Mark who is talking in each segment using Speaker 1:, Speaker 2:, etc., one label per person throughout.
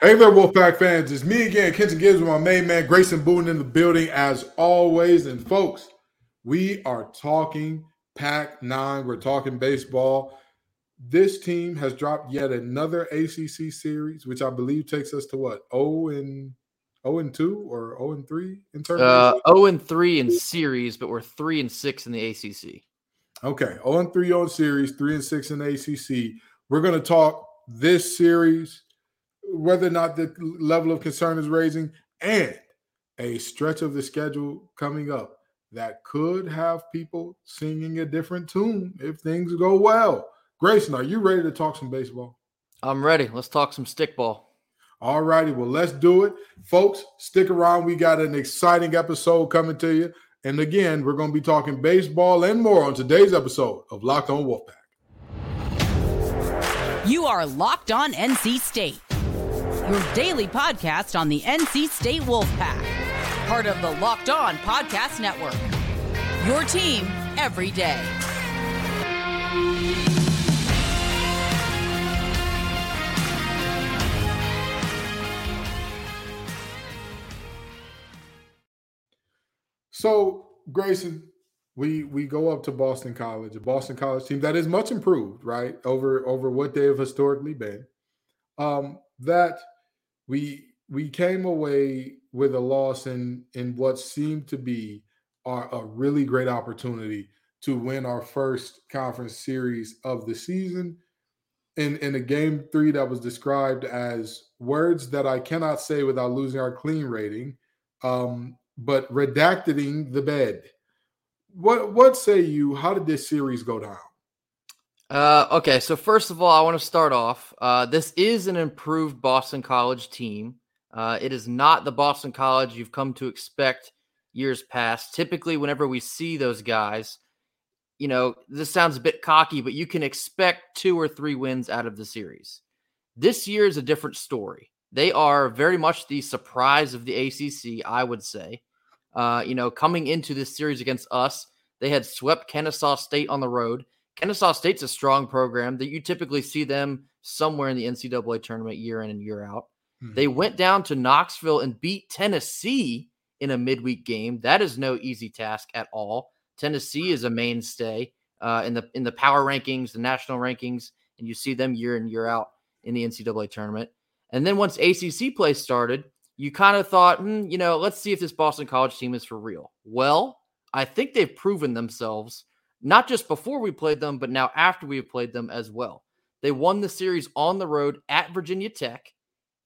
Speaker 1: Hey there, Wolfpack fans. It's me again, Kenton Gibbs, with my main man, Grayson Boone, in the building as always. And folks, we are talking Pac 9. We're talking baseball. This team has dropped yet another ACC series, which I believe takes us to what? 0 and 0 and 2 or 0 and 3 in terms
Speaker 2: uh, of 0 and 3 in series, but we're 3 and 6 in the ACC.
Speaker 1: Okay, 0 and 3 on series, 3 and 6 in the ACC. We're going to talk this series whether or not the level of concern is raising, and a stretch of the schedule coming up that could have people singing a different tune if things go well. Grayson, are you ready to talk some baseball?
Speaker 2: I'm ready. Let's talk some stickball.
Speaker 1: All righty. Well, let's do it. Folks, stick around. We got an exciting episode coming to you. And again, we're going to be talking baseball and more on today's episode of Locked On Wolfpack.
Speaker 3: You are Locked On NC State your daily podcast on the NC State Wolfpack, part of the Locked On Podcast Network. Your team every day.
Speaker 1: So, Grayson, we we go up to Boston College, a Boston College team that is much improved, right, over over what they have historically been. Um, that we we came away with a loss in in what seemed to be our, a really great opportunity to win our first conference series of the season in in a game three that was described as words that I cannot say without losing our clean rating, um, but redacting the bed. What what say you? How did this series go down?
Speaker 2: Uh, okay, so first of all, I want to start off. Uh, this is an improved Boston College team. Uh, it is not the Boston College you've come to expect years past. Typically, whenever we see those guys, you know, this sounds a bit cocky, but you can expect two or three wins out of the series. This year is a different story. They are very much the surprise of the ACC, I would say. Uh, you know, coming into this series against us, they had swept Kennesaw State on the road. Kennesaw State's a strong program that you typically see them somewhere in the NCAA tournament year in and year out. Mm-hmm. They went down to Knoxville and beat Tennessee in a midweek game. That is no easy task at all. Tennessee is a mainstay uh, in the in the power rankings, the national rankings, and you see them year in year out in the NCAA tournament. And then once ACC play started, you kind of thought, hmm, you know, let's see if this Boston College team is for real. Well, I think they've proven themselves not just before we played them, but now after we have played them as well. They won the series on the road at Virginia Tech,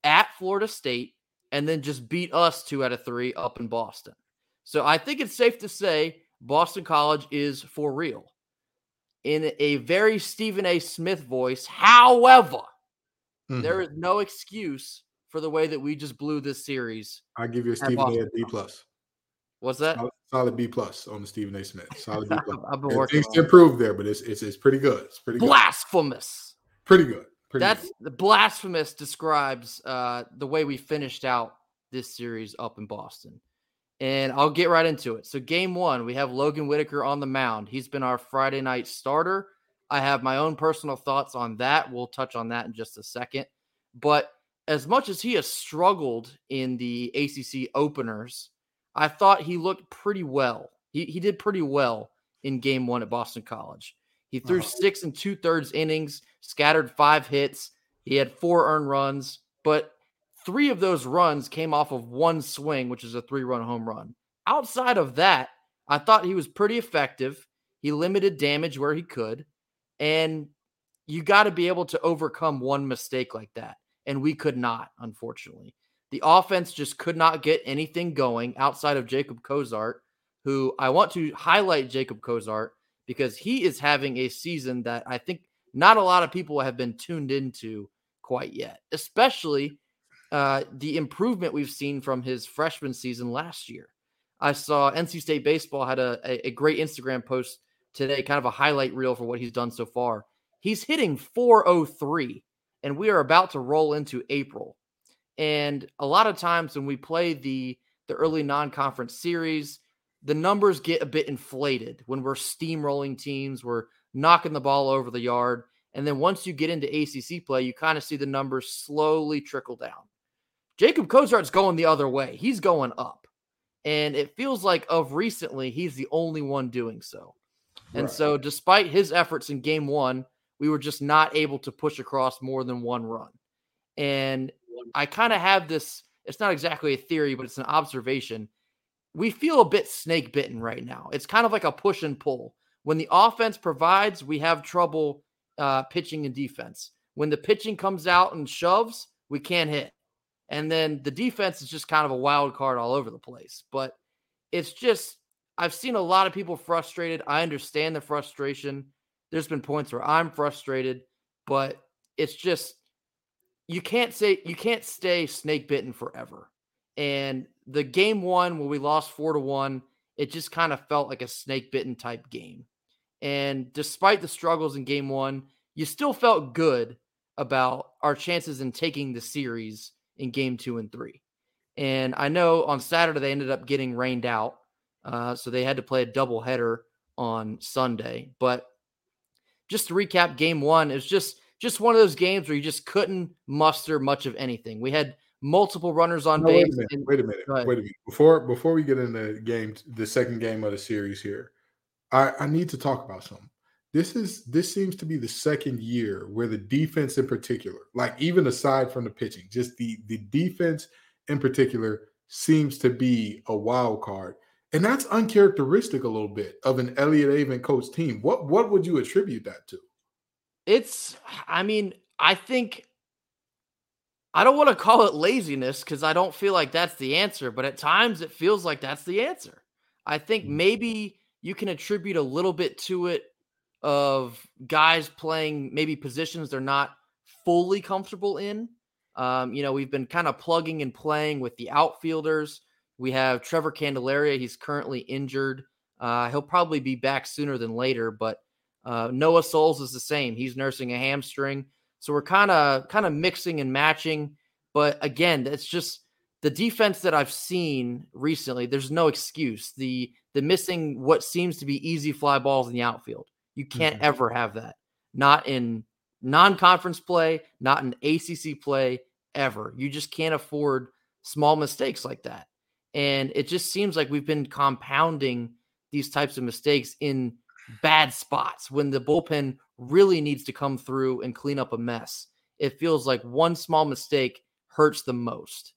Speaker 2: at Florida State, and then just beat us two out of three up in Boston. So I think it's safe to say Boston College is for real. In a very Stephen A. Smith voice, however, mm-hmm. there is no excuse for the way that we just blew this series.
Speaker 1: I give you a Stephen A. B plus.
Speaker 2: What's that?
Speaker 1: Solid, B plus on the Stephen A. Smith. Solid B plus. I've been working. Things improve there, but it's, it's it's pretty good. It's pretty
Speaker 2: blasphemous.
Speaker 1: Good. Pretty good. Pretty
Speaker 2: That's
Speaker 1: good.
Speaker 2: the blasphemous describes uh, the way we finished out this series up in Boston. And I'll get right into it. So, game one, we have Logan Whitaker on the mound. He's been our Friday night starter. I have my own personal thoughts on that. We'll touch on that in just a second. But as much as he has struggled in the ACC openers, I thought he looked pretty well. He, he did pretty well in game one at Boston College. He threw uh-huh. six and two thirds innings, scattered five hits. He had four earned runs, but three of those runs came off of one swing, which is a three run home run. Outside of that, I thought he was pretty effective. He limited damage where he could. And you got to be able to overcome one mistake like that. And we could not, unfortunately. The offense just could not get anything going outside of Jacob Cozart, who I want to highlight Jacob Cozart because he is having a season that I think not a lot of people have been tuned into quite yet, especially uh, the improvement we've seen from his freshman season last year. I saw NC State Baseball had a, a, a great Instagram post today, kind of a highlight reel for what he's done so far. He's hitting 403, and we are about to roll into April. And a lot of times when we play the the early non-conference series, the numbers get a bit inflated when we're steamrolling teams, we're knocking the ball over the yard, and then once you get into ACC play, you kind of see the numbers slowly trickle down. Jacob Cozart's going the other way. He's going up. And it feels like of recently, he's the only one doing so. And right. so, despite his efforts in game one, we were just not able to push across more than one run. And I kind of have this, it's not exactly a theory, but it's an observation. We feel a bit snake bitten right now. It's kind of like a push and pull. When the offense provides, we have trouble uh, pitching and defense. When the pitching comes out and shoves, we can't hit. And then the defense is just kind of a wild card all over the place. But it's just, I've seen a lot of people frustrated. I understand the frustration. There's been points where I'm frustrated, but it's just, you can't say, you can't stay snake bitten forever. And the game one, when we lost four to one, it just kind of felt like a snake bitten type game. And despite the struggles in game one, you still felt good about our chances in taking the series in game two and three. And I know on Saturday they ended up getting rained out. Uh, so they had to play a doubleheader on Sunday. But just to recap, game one, was just just one of those games where you just couldn't muster much of anything. We had multiple runners on no, base.
Speaker 1: Wait a minute. And, wait a minute. Wait a minute. Before before we get in the game, the second game of the series here, I, I need to talk about something. This is this seems to be the second year where the defense in particular, like even aside from the pitching, just the the defense in particular seems to be a wild card. And that's uncharacteristic a little bit of an Elliott Avent coach team. What what would you attribute that to?
Speaker 2: It's I mean, I think I don't want to call it laziness because I don't feel like that's the answer, but at times it feels like that's the answer. I think mm. maybe you can attribute a little bit to it of guys playing maybe positions they're not fully comfortable in. Um, you know, we've been kind of plugging and playing with the outfielders. We have Trevor Candelaria. He's currently injured. Uh, he'll probably be back sooner than later, but uh, Noah Soles is the same. He's nursing a hamstring. So we're kind of kind of mixing and matching. But again, it's just the defense that I've seen recently. There's no excuse. The the missing what seems to be easy fly balls in the outfield. You can't mm-hmm. ever have that. Not in non-conference play, not in ACC play ever. You just can't afford small mistakes like that. And it just seems like we've been compounding these types of mistakes in bad spots when the bullpen really needs to come through and clean up a mess. It feels like one small mistake hurts the most.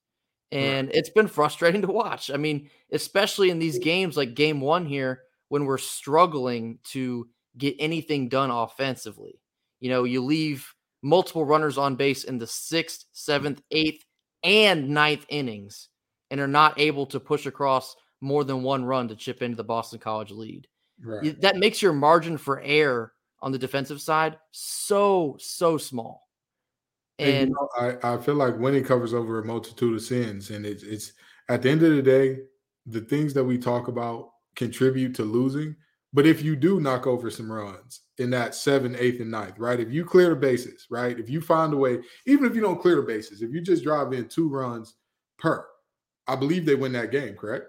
Speaker 2: And it's been frustrating to watch. I mean, especially in these games like game one here, when we're struggling to get anything done offensively. You know, you leave multiple runners on base in the sixth, seventh, eighth, and ninth innings and are not able to push across more than one run to chip into the Boston College lead. Right. That makes your margin for error on the defensive side so, so small.
Speaker 1: And, and you know, I, I feel like winning covers over a multitude of sins. And it's, it's at the end of the day, the things that we talk about contribute to losing. But if you do knock over some runs in that seventh, eighth, and ninth, right? If you clear the bases, right? If you find a way, even if you don't clear the bases, if you just drive in two runs per, I believe they win that game, correct?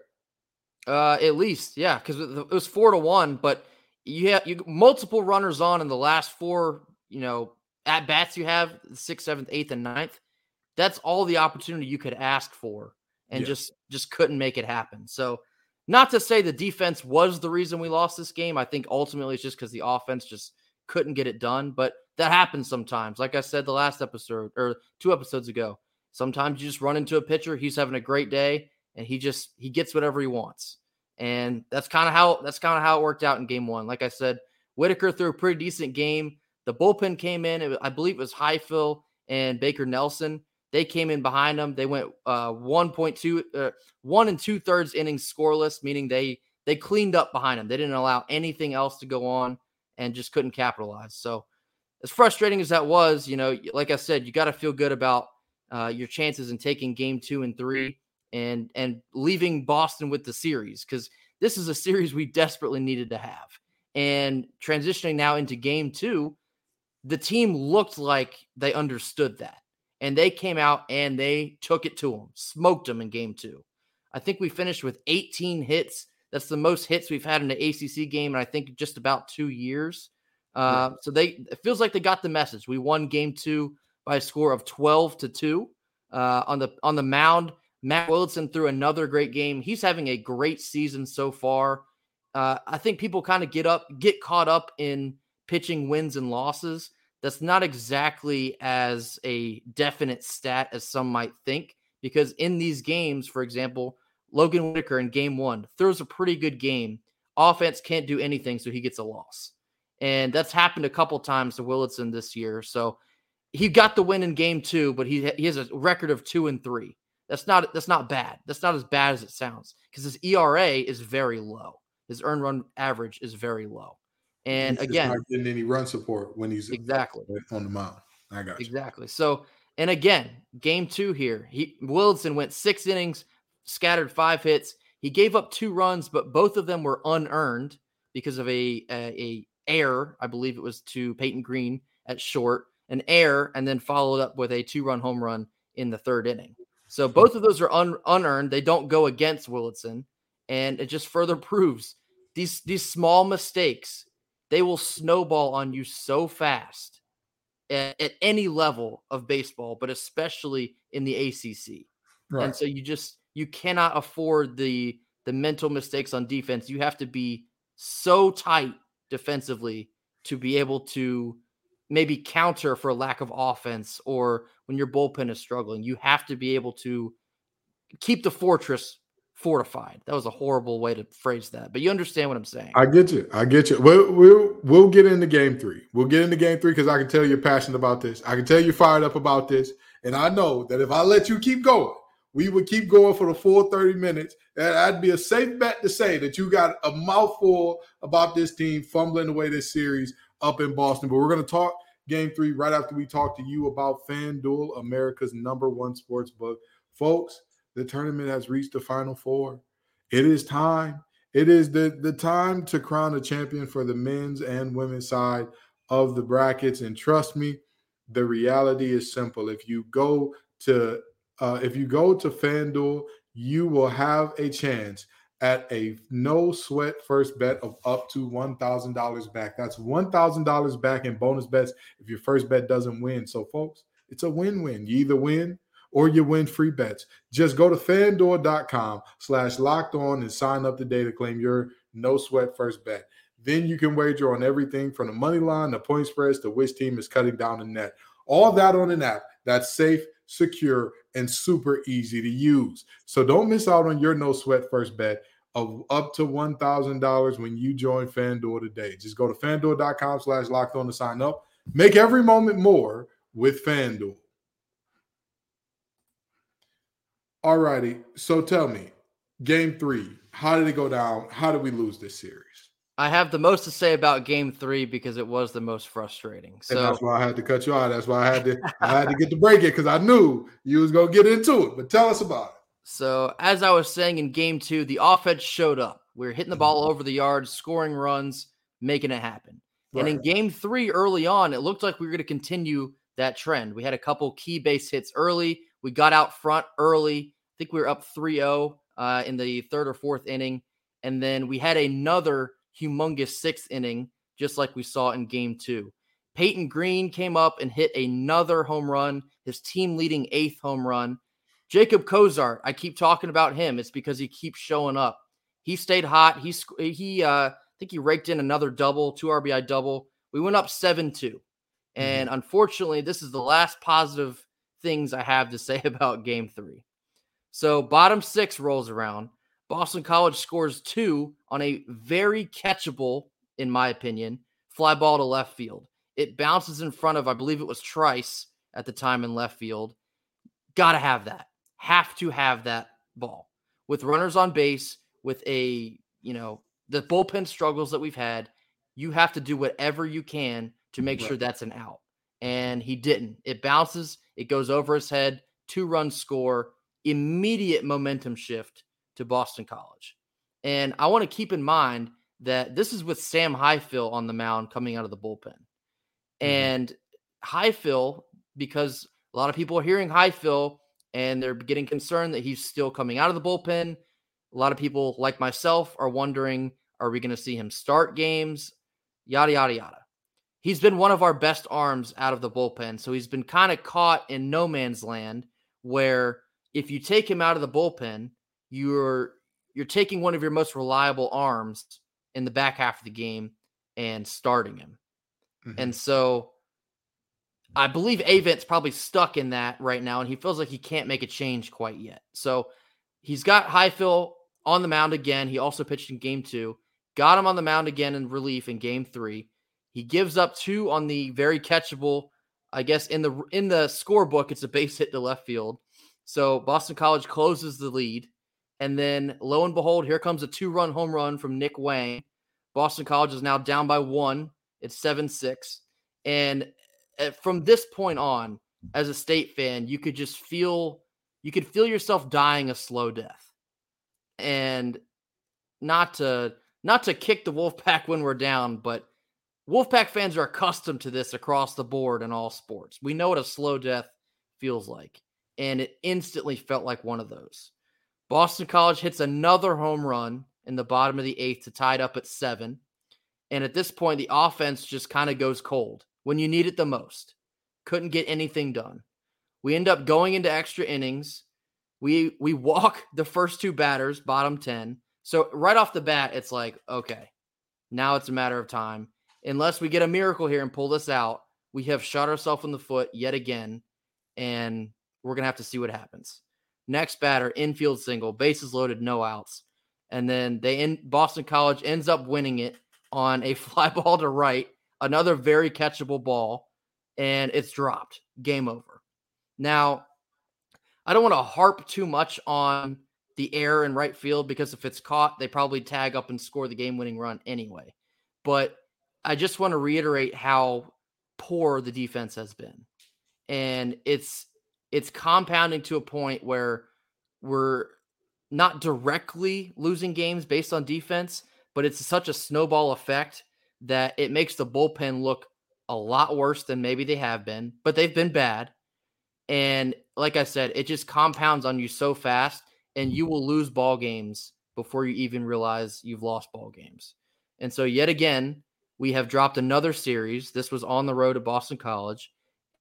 Speaker 2: Uh, at least, yeah, because it was four to one, but you have you multiple runners on in the last four, you know, at bats you have sixth, seventh, eighth, and ninth. That's all the opportunity you could ask for, and yeah. just just couldn't make it happen. So not to say the defense was the reason we lost this game. I think ultimately it's just because the offense just couldn't get it done. But that happens sometimes. Like I said the last episode or two episodes ago, sometimes you just run into a pitcher. He's having a great day and he just he gets whatever he wants. And that's kind of how that's kind of how it worked out in game one. Like I said, Whitaker threw a pretty decent game. The bullpen came in. I believe it was Highfill and Baker Nelson. They came in behind them. They went uh, 1.2, uh, one and two thirds innings scoreless, meaning they they cleaned up behind them. They didn't allow anything else to go on and just couldn't capitalize. So, as frustrating as that was, you know, like I said, you got to feel good about uh, your chances in taking game two and three and and leaving Boston with the series because this is a series we desperately needed to have. And transitioning now into game two, the team looked like they understood that and they came out and they took it to them, smoked them in game two. I think we finished with 18 hits. That's the most hits we've had in an ACC game, and I think just about two years. Uh, yeah. So they it feels like they got the message. We won game two by a score of 12 to two. uh, on the on the mound. Matt Willadsen threw another great game. He's having a great season so far. Uh, I think people kind of get up, get caught up in pitching wins and losses. That's not exactly as a definite stat as some might think, because in these games, for example, Logan Whitaker in game one throws a pretty good game. Offense can't do anything, so he gets a loss. And that's happened a couple times to Willadsen this year. So he got the win in game two, but he he has a record of two and three. That's not that's not bad. That's not as bad as it sounds because his ERA is very low. His earned run average is very low. And
Speaker 1: he's
Speaker 2: again,
Speaker 1: not getting any run support when he's
Speaker 2: exactly
Speaker 1: on the mound. I got you.
Speaker 2: exactly. So and again, game two here, he Willadsen went six innings, scattered five hits. He gave up two runs, but both of them were unearned because of a a, a error. I believe it was to Peyton Green at short an error, and then followed up with a two run home run in the third inning. So both of those are un- unearned. They don't go against Willadsen, and it just further proves these these small mistakes they will snowball on you so fast at, at any level of baseball, but especially in the ACC.
Speaker 1: Right.
Speaker 2: And so you just you cannot afford the the mental mistakes on defense. You have to be so tight defensively to be able to maybe counter for lack of offense or when your bullpen is struggling. You have to be able to keep the fortress fortified. That was a horrible way to phrase that, but you understand what I'm saying.
Speaker 1: I get you. I get you. We'll we'll, we'll get into game three. We'll get into game three because I can tell you're passionate about this. I can tell you're fired up about this, and I know that if I let you keep going, we would keep going for the full 30 minutes. And I'd be a safe bet to say that you got a mouthful about this team fumbling away this series up in Boston. But we're going to talk game three right after we talk to you about FanDuel, America's number one sports book. Folks, the tournament has reached the final four. It is time. It is the, the time to crown a champion for the men's and women's side of the brackets. And trust me, the reality is simple. If you go to uh, if you go to FanDuel, you will have a chance at a no sweat first bet of up to $1,000 back. That's $1,000 back in bonus bets if your first bet doesn't win. So, folks, it's a win win. You either win or you win free bets. Just go to fanduel.com slash locked on and sign up today to claim your no sweat first bet. Then you can wager on everything from the money line, the point spreads, to which team is cutting down the net. All that on an app that's safe, secure, and super easy to use. So don't miss out on your no sweat first bet of up to $1,000 when you join FanDuel today. Just go to fanduel.com slash locked on to sign up. Make every moment more with FanDuel. All righty. So tell me, game three, how did it go down? How did we lose this series?
Speaker 2: I have the most to say about game three because it was the most frustrating. So
Speaker 1: and that's why I had to cut you out. That's why I had to I had to get to break it because I knew you was gonna get into it. But tell us about it.
Speaker 2: So as I was saying in game two, the offense showed up. We were hitting the ball over the yard, scoring runs, making it happen. Right. And in game three, early on, it looked like we were going to continue that trend. We had a couple key base hits early. We got out front early. I think we were up 3-0 uh, in the third or fourth inning. And then we had another humongous sixth inning, just like we saw in game two. Peyton Green came up and hit another home run, his team leading eighth home run. Jacob Cozart, I keep talking about him. It's because he keeps showing up. He stayed hot. He he uh I think he raked in another double, two RBI double. We went up 7-2. Mm-hmm. And mm-hmm. unfortunately, this is the last positive things I have to say about game 3. So, bottom 6 rolls around. Boston College scores 2 on a very catchable in my opinion, fly ball to left field. It bounces in front of I believe it was Trice at the time in left field. Got to have that have to have that ball with runners on base, with a, you know, the bullpen struggles that we've had. You have to do whatever you can to make right. sure that's an out. And he didn't. It bounces, it goes over his head, two run score, immediate momentum shift to Boston College. And I want to keep in mind that this is with Sam Highfill on the mound coming out of the bullpen. Mm-hmm. And Highfill, because a lot of people are hearing Highfill and they're getting concerned that he's still coming out of the bullpen. A lot of people, like myself, are wondering are we going to see him start games? Yada, yada, yada. He's been one of our best arms out of the bullpen. So he's been kind of caught in no man's land where if you take him out of the bullpen, you're you're taking one of your most reliable arms in the back half of the game and starting him. Mm-hmm. And so I believe Avent's probably stuck in that right now, and he feels like he can't make a change quite yet. So he's got Highfill on the mound again. He also pitched in game two, got him on the mound again in relief in game three. He gives up two on the very catchable, I guess in the in the scorebook, it's a base hit to left field. So Boston College closes the lead. And then lo and behold, here comes a two-run home run from Nick Wang. Boston College is now down by one. It's 7-6. And eh, from this point on, as a state fan, you could just feel you could feel yourself dying a slow death. And not to not to kick the Wolfpack when we're down, but Wolfpack fans are accustomed to this across the board in all sports. We know what a slow death feels like, and it instantly felt like one of those. Boston College hits another home run in the bottom of the eighth to tie it up at seven. And at this point, the offense just kind of goes cold when you need it the most. Couldn't get anything done. We end up going into extra innings. We we walk the first two batters, bottom 10. So right off the bat, it's like, okay, now it's a matter of time. Unless we get a miracle here and pull this out, we have shot ourselves in the foot yet again, and we're gonna have to see what happens. Next batter, infield single, bases loaded, no outs, and then they in Boston College ends up winning it on a fly ball to right, another very catchable ball, and it's dropped. Game over. Now, I don't want to harp too much on the error in right field because if it's caught, they probably tag up and score the game winning run anyway. But I just want to reiterate how poor the defense has been. And it's it's compounding to a point where we're not directly losing games based on defense, but it's such a snowball effect that it makes the bullpen look a lot worse than maybe they have been, but they've been bad. And like I said, it just compounds on you so fast, and you will lose ball games before you even realize you've lost ball games. And so, yet again, we have dropped another series. This was on the road to Boston College.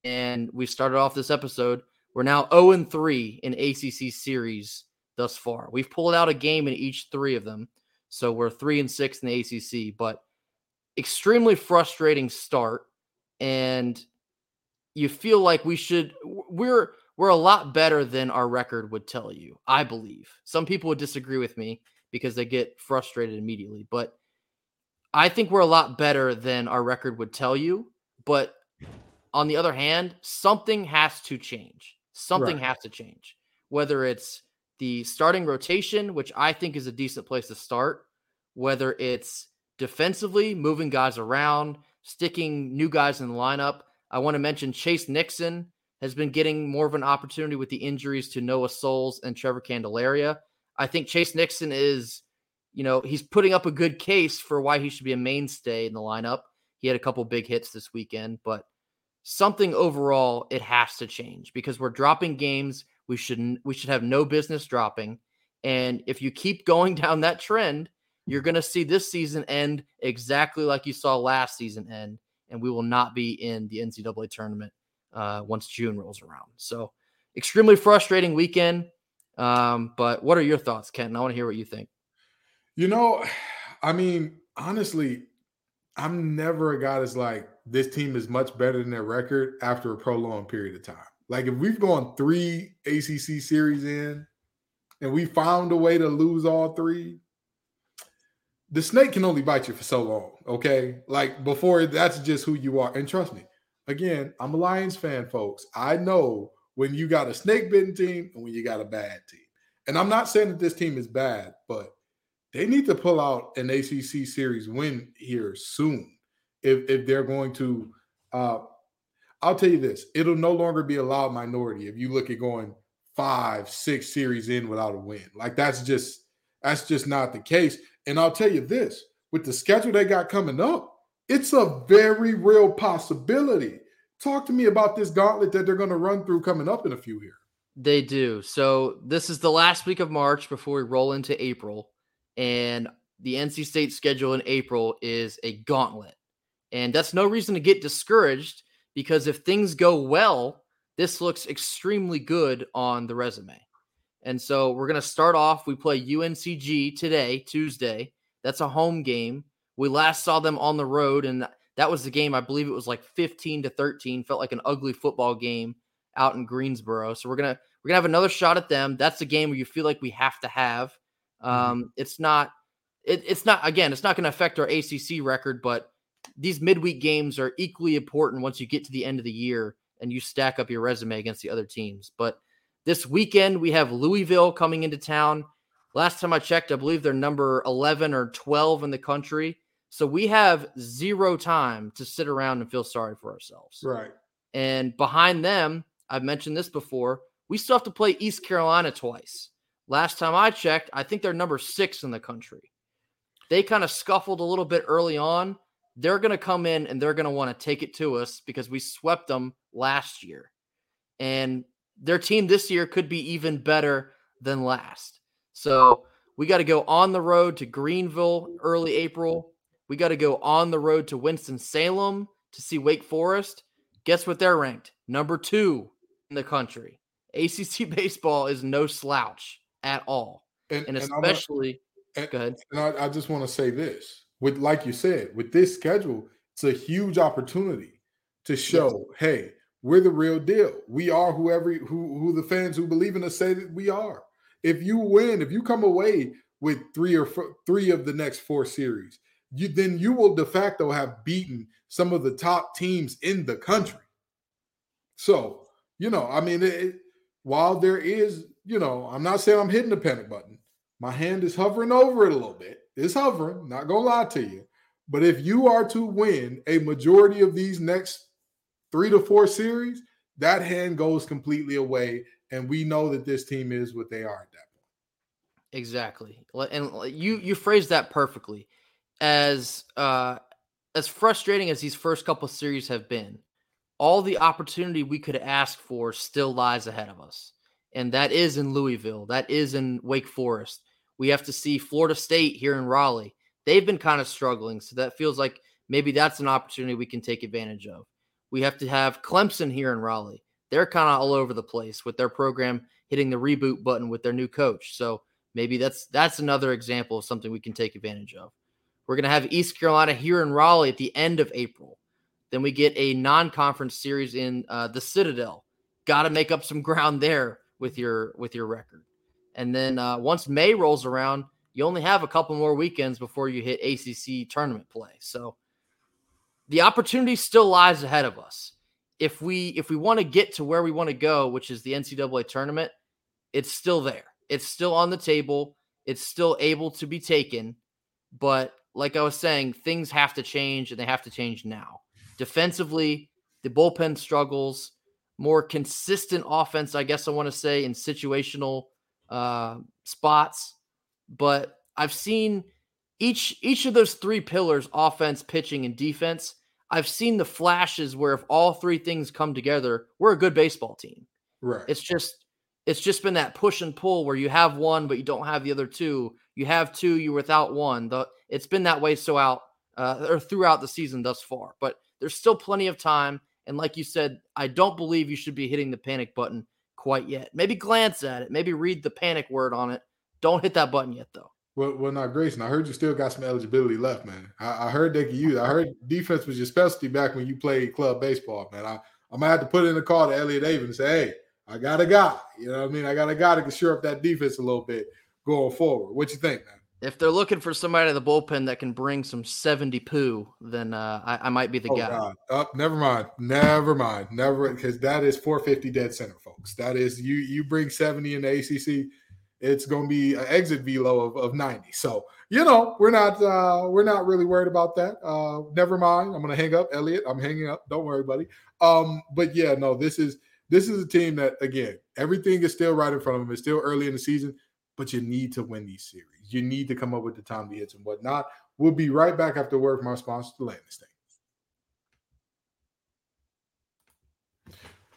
Speaker 2: And we started off this episode. We're now 0 3 in ACC series thus far. We've pulled out a game in each three of them. So we're 3 and 6 in the ACC, but extremely frustrating start. And you feel like we should we're we're a lot better than our record would tell you, I believe. Some people would disagree with me because they get frustrated immediately, but I think we're a lot better than our record would tell you. But on the other hand, something has to change. Something right. has to change. Whether it's the starting rotation, which I think is a decent place to start, whether it's defensively, moving guys around, sticking new guys in the lineup, I want to mention Chase Nixon has been getting more of an opportunity with the injuries to Noah Soles and Trevor Candelaria. I think Chase Nixon is, you know, he's putting up a good case for why he should be a mainstay in the lineup. He had a couple big hits this weekend, but something overall it has to change because we're dropping games we shouldn't we should have no business dropping. And if you keep going down that trend, you're going to see this season end exactly like you saw last season end and we will not be in the NCAA tournament uh, once June rolls around. So, extremely frustrating weekend. Um, but what are your thoughts, Ken? I want to hear what you think.
Speaker 1: You know, I mean, honestly, I'm never a guy that's like, this team is much better than their record after a prolonged period of time. Like, if we've gone three ACC series in and we found a way to lose all three, the snake can only bite you for so long. Okay. Like before, that's just who you are. And trust me, again, I'm a Lions fan, folks. I know when you got a snake bitten team and when you got a bad team. And I'm not saying that this team is bad, but they need to pull out an ACC series win here soon if, if they're going to. Uh, I'll tell you this it'll no longer be a loud minority if you look at going five, six series in without a win. Like that's just that's just not the case. And I'll tell you this with the schedule they got coming up, it's a very real possibility. Talk to me about this gauntlet that they're going to run through coming up in a few here.
Speaker 2: They do. So this is the last week of March before we roll into April. And the NC State schedule in April is a gauntlet. And that's no reason to get discouraged because if things go well, this looks extremely good on the resume. And so we're going to start off. We play UNCG today, Tuesday. That's a home game. We last saw them on the road, and that was the game. I believe it was like 15 to 13. Felt like an ugly football game out in Greensboro. So we're gonna we're gonna have another shot at them. That's the game where you feel like we have to have. Mm-hmm. Um, mm-hmm. It's not. It, it's not. Again, it's not going to affect our ACC record, but these midweek games are equally important once you get to the end of the year and you stack up your resume against the other teams. But this weekend we have Louisville coming into town. Last time I checked, I believe they're number 11 or 12 in the country. So we have zero time to sit around and feel sorry for ourselves.
Speaker 1: Right.
Speaker 2: And behind them, I've mentioned this before, we still have to play East Carolina twice. Last time I checked, I think they're number six in the country. They kind of scuffled a little bit early on. They're going to come in and they're going to want to take it to us because we swept them last year. And their team this year could be even better than last. So we got to go on the road to Greenville early April. We got to go on the road to Winston-Salem to see Wake Forest. Guess what they're ranked? Number two in the country. ACC baseball is no slouch at all. And, and especially,
Speaker 1: and,
Speaker 2: go ahead.
Speaker 1: And I, I just want to say this with, like you said, with this schedule, it's a huge opportunity to show, yes. hey, we're the real deal. We are whoever who who the fans who believe in us say that we are. If you win, if you come away with three or four, three of the next four series, you then you will de facto have beaten some of the top teams in the country. So, you know, I mean, it, while there is, you know, I'm not saying I'm hitting the panic button. My hand is hovering over it a little bit. It's hovering, not gonna lie to you. But if you are to win a majority of these next three to four series, that hand goes completely away. And we know that this team is what they are at that point.
Speaker 2: Exactly. And you you phrased that perfectly. As uh as frustrating as these first couple series have been, all the opportunity we could ask for still lies ahead of us. And that is in Louisville. That is in Wake Forest. We have to see Florida State here in Raleigh. They've been kind of struggling. So that feels like maybe that's an opportunity we can take advantage of. We have to have Clemson here in Raleigh. They're kind of all over the place with their program hitting the reboot button with their new coach. So maybe that's that's another example of something we can take advantage of. We're going to have East Carolina here in Raleigh at the end of April. Then we get a non-conference series in uh, the Citadel. Got to make up some ground there with your with your record. And then uh, once May rolls around, you only have a couple more weekends before you hit ACC tournament play. So the opportunity still lies ahead of us. If we if we want to get to where we want to go, which is the NCAA tournament, it's still there. It's still on the table. It's still able to be taken. But like I was saying, things have to change and they have to change now. Defensively, the bullpen struggles, more consistent offense, I guess I want to say, in situational uh, spots. But I've seen each each of those three pillars offense pitching and defense i've seen the flashes where if all three things come together we're a good baseball team.
Speaker 1: Right.
Speaker 2: It's just it's just been that push and pull where you have one but you don't have the other two. You have two you're without one. The, it's been that way so out uh, or throughout the season thus far but there's still plenty of time. And like you said i don't believe you should be hitting the panic button quite yet maybe glance at it maybe read the panic word on it don't hit that button yet though
Speaker 1: well, well, not Grayson. I heard you still got some eligibility left, man. I, I heard they could use. I heard defense was your specialty back when you played club baseball, man. I, I'm gonna have to put in a call to Elliott Avent and say, hey, I got a guy. You know what I mean? I got a guy to can shore up that defense a little bit going forward. What you think, man?
Speaker 2: If they're looking for somebody in the bullpen that can bring some 70 poo, then uh, I, I, might be the oh, guy. God.
Speaker 1: Oh, never mind. Never mind. Never because that is 450 dead center, folks. That is you you bring 70 in the ACC it's going to be an exit velo of, of 90. So, you know, we're not uh, we're not really worried about that. Uh, never mind. I'm going to hang up, Elliott. I'm hanging up. Don't worry, buddy. Um, but yeah, no, this is this is a team that again, everything is still right in front of them. It's still early in the season, but you need to win these series. You need to come up with the time to hits and whatnot. We'll be right back after word from our sponsor to land this thing.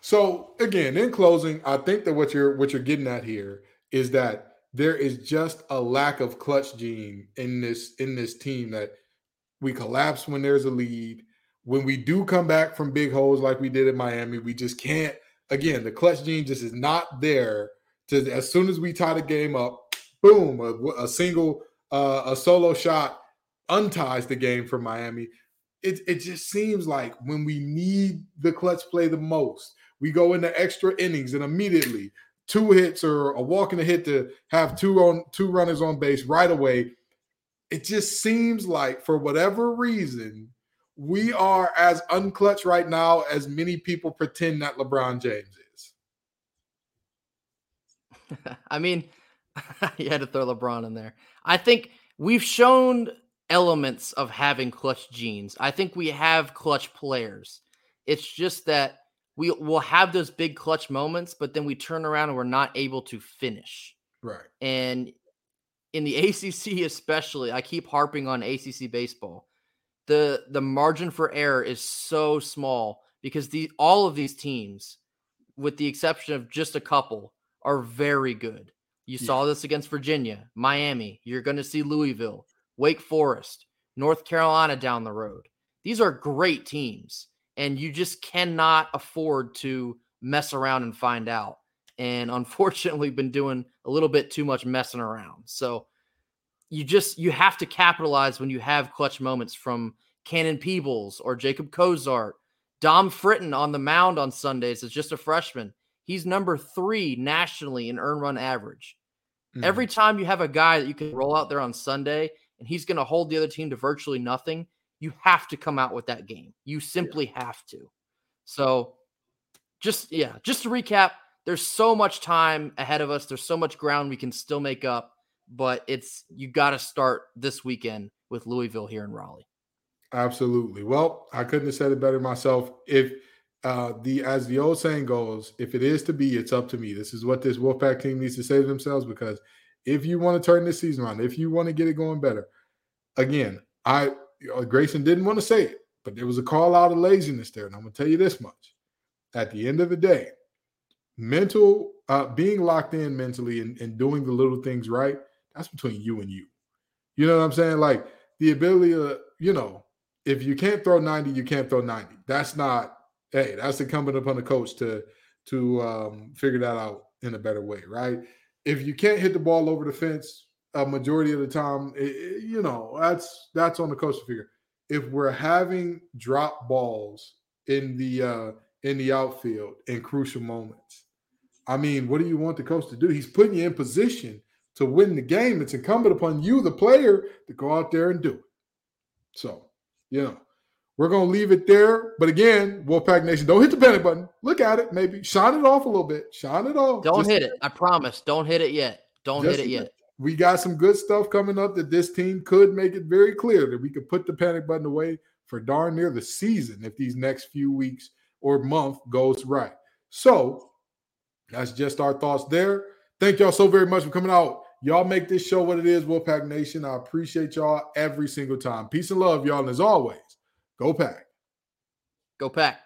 Speaker 1: So again, in closing, I think that what you're what you're getting at here is that there is just a lack of clutch gene in this in this team that we collapse when there's a lead. When we do come back from big holes like we did in Miami, we just can't again, the clutch gene just is not there. To as soon as we tie the game up, boom, a, a single, uh, a solo shot unties the game for Miami. It it just seems like when we need the clutch play the most, we go into extra innings and immediately two hits or a walk and a hit to have two on two runners on base right away. It just seems like for whatever reason, we are as unclutch right now as many people pretend that LeBron James is.
Speaker 2: I mean, you had to throw LeBron in there. I think we've shown elements of having clutch genes. I think we have clutch players. It's just that we will have those big clutch moments, but then we turn around and we're not able to finish.
Speaker 1: Right.
Speaker 2: And in the ACC, especially, I keep harping on ACC baseball. The the margin for error is so small because the all of these teams, with the exception of just a couple, are very good. You yeah. saw this against Virginia, Miami. You're going to see Louisville, Wake Forest, North Carolina down the road. These are great teams and you just cannot afford to mess around and find out. And unfortunately, been doing a little bit too much messing around. So you just you have to capitalize when you have clutch moments from Cannon Peebles or Jacob Cozart. Dom Fritton on the mound on Sundays is just a freshman. He's number three nationally in earn run average. Mm. Every time you have a guy that you can roll out there on Sunday and he's going to hold the other team to virtually nothing, you have to come out with that game. You simply yeah. have to. So, just yeah, just to recap, there's so much time ahead of us. There's so much ground we can still make up, but it's you got to start this weekend with Louisville here in Raleigh.
Speaker 1: Absolutely. Well, I couldn't have said it better myself. If uh the as the old saying goes, if it is to be, it's up to me. This is what this Wolfpack team needs to say to themselves because if you want to turn this season around, if you want to get it going better, again, I Grayson didn't want to say it, but there was a call out of laziness there. And I'm going to tell you this much. At the end of the day, mental, uh, being locked in mentally and, and doing the little things right, that's between you and you. You know what I'm saying? Like the ability to, you know, if you can't throw 90, you can't throw 90. That's not, hey, that's incumbent upon the coach to to um, figure that out in a better way, right? If you can't hit the ball over the fence, a majority of the time, it, you know, that's that's on the coach to figure. If we're having drop balls in the uh in the outfield in crucial moments, I mean, what do you want the coach to do? He's putting you in position to win the game. It's incumbent upon you, the player, to go out there and do it. So, you know, we're gonna leave it there. But again, Wolfpack Nation, don't hit the panic button. Look at it, maybe shine it off a little bit. Shine it off.
Speaker 2: Don't Just hit it. I promise. Don't hit it yet. Don't hit it yet
Speaker 1: we got some good stuff coming up that this team could make it very clear that we could put the panic button away for darn near the season if these next few weeks or month goes right. So that's just our thoughts there. Thank y'all so very much for coming out. Y'all make this show what it is, Wolfpack Nation. I appreciate y'all every single time. Peace and love, y'all. And as always, go pack.
Speaker 2: Go pack.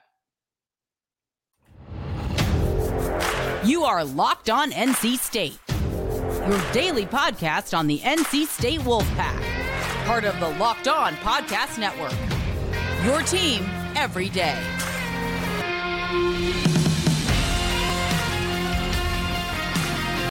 Speaker 3: You are locked on NC State your daily podcast on the NC State Wolfpack, part of the Locked On Podcast Network. Your team every day.